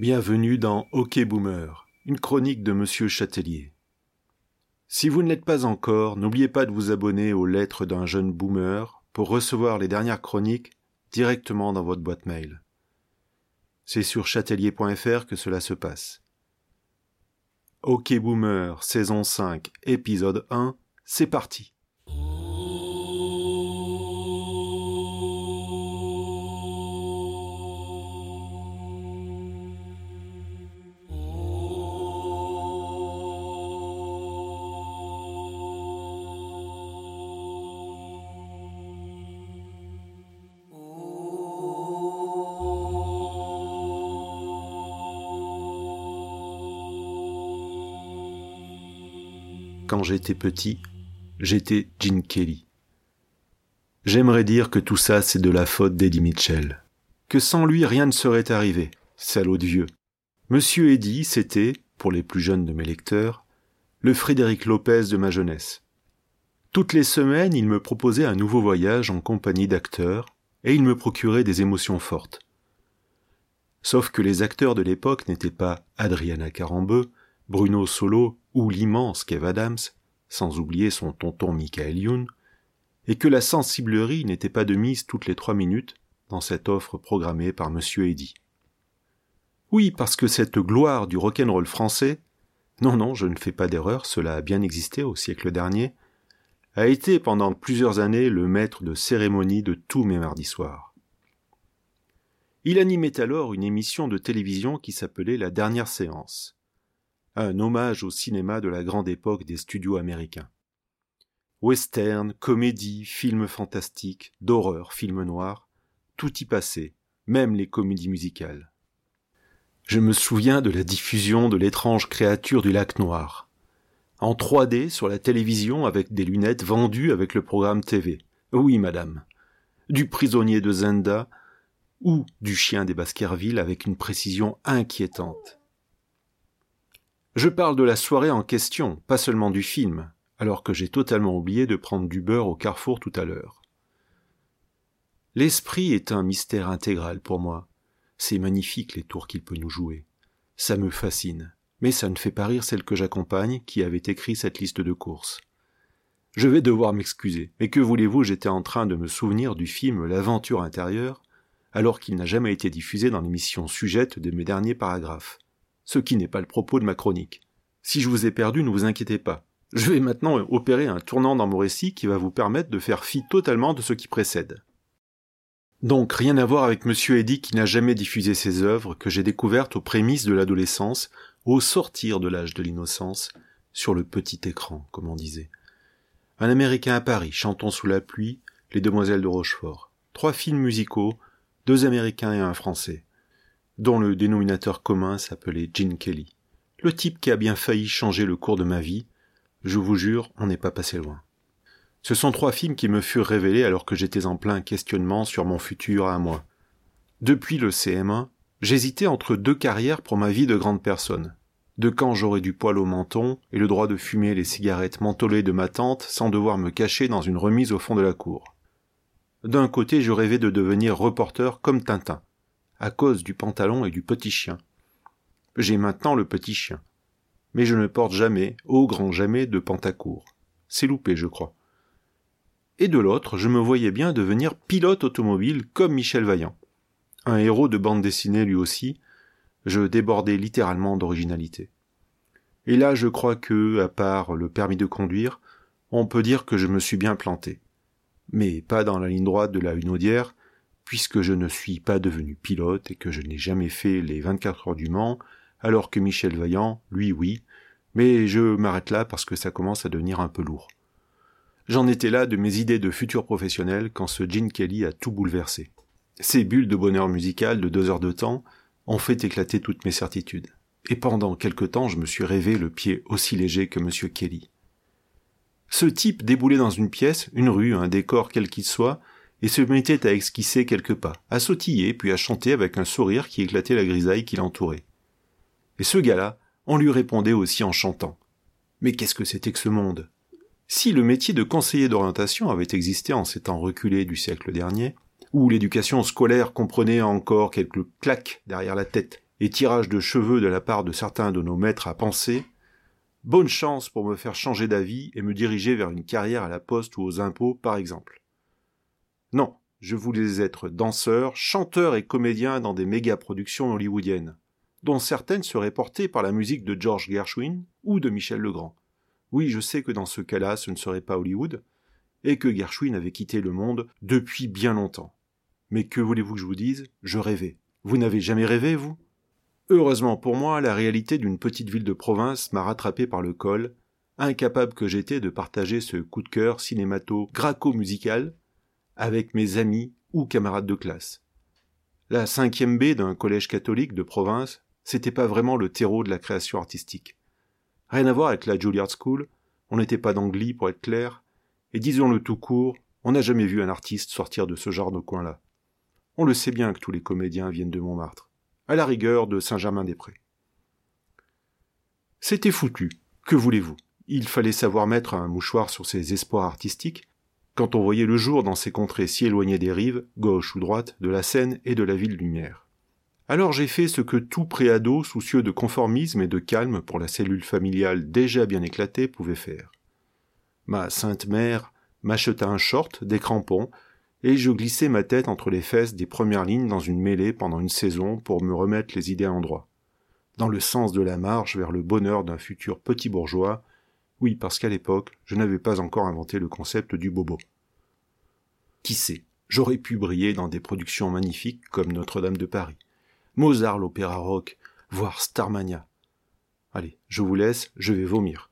Bienvenue dans OK Boomer, une chronique de Monsieur Châtelier. Si vous ne l'êtes pas encore, n'oubliez pas de vous abonner aux lettres d'un jeune boomer pour recevoir les dernières chroniques directement dans votre boîte mail. C'est sur châtelier.fr que cela se passe. OK Boomer, saison 5, épisode 1, c'est parti. Quand j'étais petit, j'étais Gene Kelly. J'aimerais dire que tout ça c'est de la faute d'Eddie Mitchell. Que sans lui rien ne serait arrivé, salaud de vieux. Monsieur Eddie, c'était, pour les plus jeunes de mes lecteurs, le Frédéric Lopez de ma jeunesse. Toutes les semaines, il me proposait un nouveau voyage en compagnie d'acteurs, et il me procurait des émotions fortes. Sauf que les acteurs de l'époque n'étaient pas Adriana Carambeu, Bruno Solo ou l'immense Kev Adams, sans oublier son tonton Michael Youn, et que la sensiblerie n'était pas de mise toutes les trois minutes dans cette offre programmée par M. Eddy. Oui, parce que cette gloire du rock'n'roll français, non, non, je ne fais pas d'erreur, cela a bien existé au siècle dernier, a été pendant plusieurs années le maître de cérémonie de tous mes mardis soirs. Il animait alors une émission de télévision qui s'appelait La dernière séance, un hommage au cinéma de la grande époque des studios américains. Western, comédie, films fantastiques, d'horreur, films noirs, tout y passait, même les comédies musicales. Je me souviens de la diffusion de l'étrange créature du lac noir, en 3D sur la télévision avec des lunettes vendues avec le programme TV. Oui, madame. Du prisonnier de Zenda ou du chien des Baskerville avec une précision inquiétante. Je parle de la soirée en question, pas seulement du film, alors que j'ai totalement oublié de prendre du beurre au carrefour tout à l'heure. L'esprit est un mystère intégral pour moi. C'est magnifique les tours qu'il peut nous jouer. Ça me fascine. Mais ça ne fait pas rire celle que j'accompagne qui avait écrit cette liste de courses. Je vais devoir m'excuser, mais que voulez-vous, j'étais en train de me souvenir du film L'aventure intérieure, alors qu'il n'a jamais été diffusé dans l'émission sujette de mes derniers paragraphes ce qui n'est pas le propos de ma chronique. Si je vous ai perdu, ne vous inquiétez pas. Je vais maintenant opérer un tournant dans mon récit qui va vous permettre de faire fi totalement de ce qui précède. Donc rien à voir avec Monsieur Eddy qui n'a jamais diffusé ses œuvres que j'ai découvertes aux prémices de l'adolescence, au sortir de l'âge de l'innocence, sur le petit écran, comme on disait. Un Américain à Paris, Chantons sous la pluie, Les Demoiselles de Rochefort. Trois films musicaux, deux Américains et un Français dont le dénominateur commun s'appelait Gene Kelly. Le type qui a bien failli changer le cours de ma vie, je vous jure, on n'est pas passé loin. Ce sont trois films qui me furent révélés alors que j'étais en plein questionnement sur mon futur à moi. Depuis le CM1, j'hésitais entre deux carrières pour ma vie de grande personne. De quand j'aurais du poil au menton et le droit de fumer les cigarettes mentholées de ma tante sans devoir me cacher dans une remise au fond de la cour. D'un côté, je rêvais de devenir reporter comme Tintin, à cause du pantalon et du petit chien. J'ai maintenant le petit chien. Mais je ne porte jamais, au grand jamais, de pantacourt. C'est loupé, je crois. Et de l'autre, je me voyais bien devenir pilote automobile comme Michel Vaillant. Un héros de bande dessinée lui aussi, je débordais littéralement d'originalité. Et là, je crois que, à part le permis de conduire, on peut dire que je me suis bien planté. Mais pas dans la ligne droite de la Hunaudière, puisque je ne suis pas devenu pilote et que je n'ai jamais fait les 24 heures du Mans, alors que Michel Vaillant, lui, oui, mais je m'arrête là parce que ça commence à devenir un peu lourd. J'en étais là de mes idées de futur professionnel quand ce Gene Kelly a tout bouleversé. Ces bulles de bonheur musical de deux heures de temps ont fait éclater toutes mes certitudes. Et pendant quelque temps, je me suis rêvé le pied aussi léger que M. Kelly. Ce type déboulait dans une pièce, une rue, un décor quel qu'il soit, et se mettait à esquisser quelques pas, à sautiller, puis à chanter avec un sourire qui éclatait la grisaille qui l'entourait. Et ce gars-là, on lui répondait aussi en chantant. Mais qu'est-ce que c'était que ce monde? Si le métier de conseiller d'orientation avait existé en ces temps reculés du siècle dernier, où l'éducation scolaire comprenait encore quelques claques derrière la tête et tirage de cheveux de la part de certains de nos maîtres à penser, bonne chance pour me faire changer d'avis et me diriger vers une carrière à la poste ou aux impôts, par exemple. Non, je voulais être danseur, chanteur et comédien dans des méga-productions hollywoodiennes, dont certaines seraient portées par la musique de George Gershwin ou de Michel Legrand. Oui, je sais que dans ce cas-là, ce ne serait pas Hollywood, et que Gershwin avait quitté le monde depuis bien longtemps. Mais que voulez-vous que je vous dise? Je rêvais. Vous n'avez jamais rêvé, vous? Heureusement pour moi, la réalité d'une petite ville de province m'a rattrapé par le col, incapable que j'étais de partager ce coup de cœur cinémato-graco-musical avec mes amis ou camarades de classe. La cinquième B d'un collège catholique de province, c'était pas vraiment le terreau de la création artistique. Rien à voir avec la Juilliard School, on n'était pas d'Anglie pour être clair, et disons-le tout court, on n'a jamais vu un artiste sortir de ce genre de coin-là. On le sait bien que tous les comédiens viennent de Montmartre, à la rigueur de Saint-Germain-des-Prés. C'était foutu, que voulez-vous? Il fallait savoir mettre un mouchoir sur ses espoirs artistiques, quand on voyait le jour dans ces contrées si éloignées des rives, gauche ou droite, de la Seine et de la ville lumière. Alors j'ai fait ce que tout préado soucieux de conformisme et de calme pour la cellule familiale déjà bien éclatée pouvait faire. Ma sainte mère m'acheta un short, des crampons, et je glissai ma tête entre les fesses des premières lignes dans une mêlée pendant une saison pour me remettre les idées à endroit. Dans le sens de la marche vers le bonheur d'un futur petit bourgeois, oui, parce qu'à l'époque, je n'avais pas encore inventé le concept du bobo. Qui sait, j'aurais pu briller dans des productions magnifiques comme Notre-Dame de Paris, Mozart l'opéra rock, voire Starmania. Allez, je vous laisse, je vais vomir.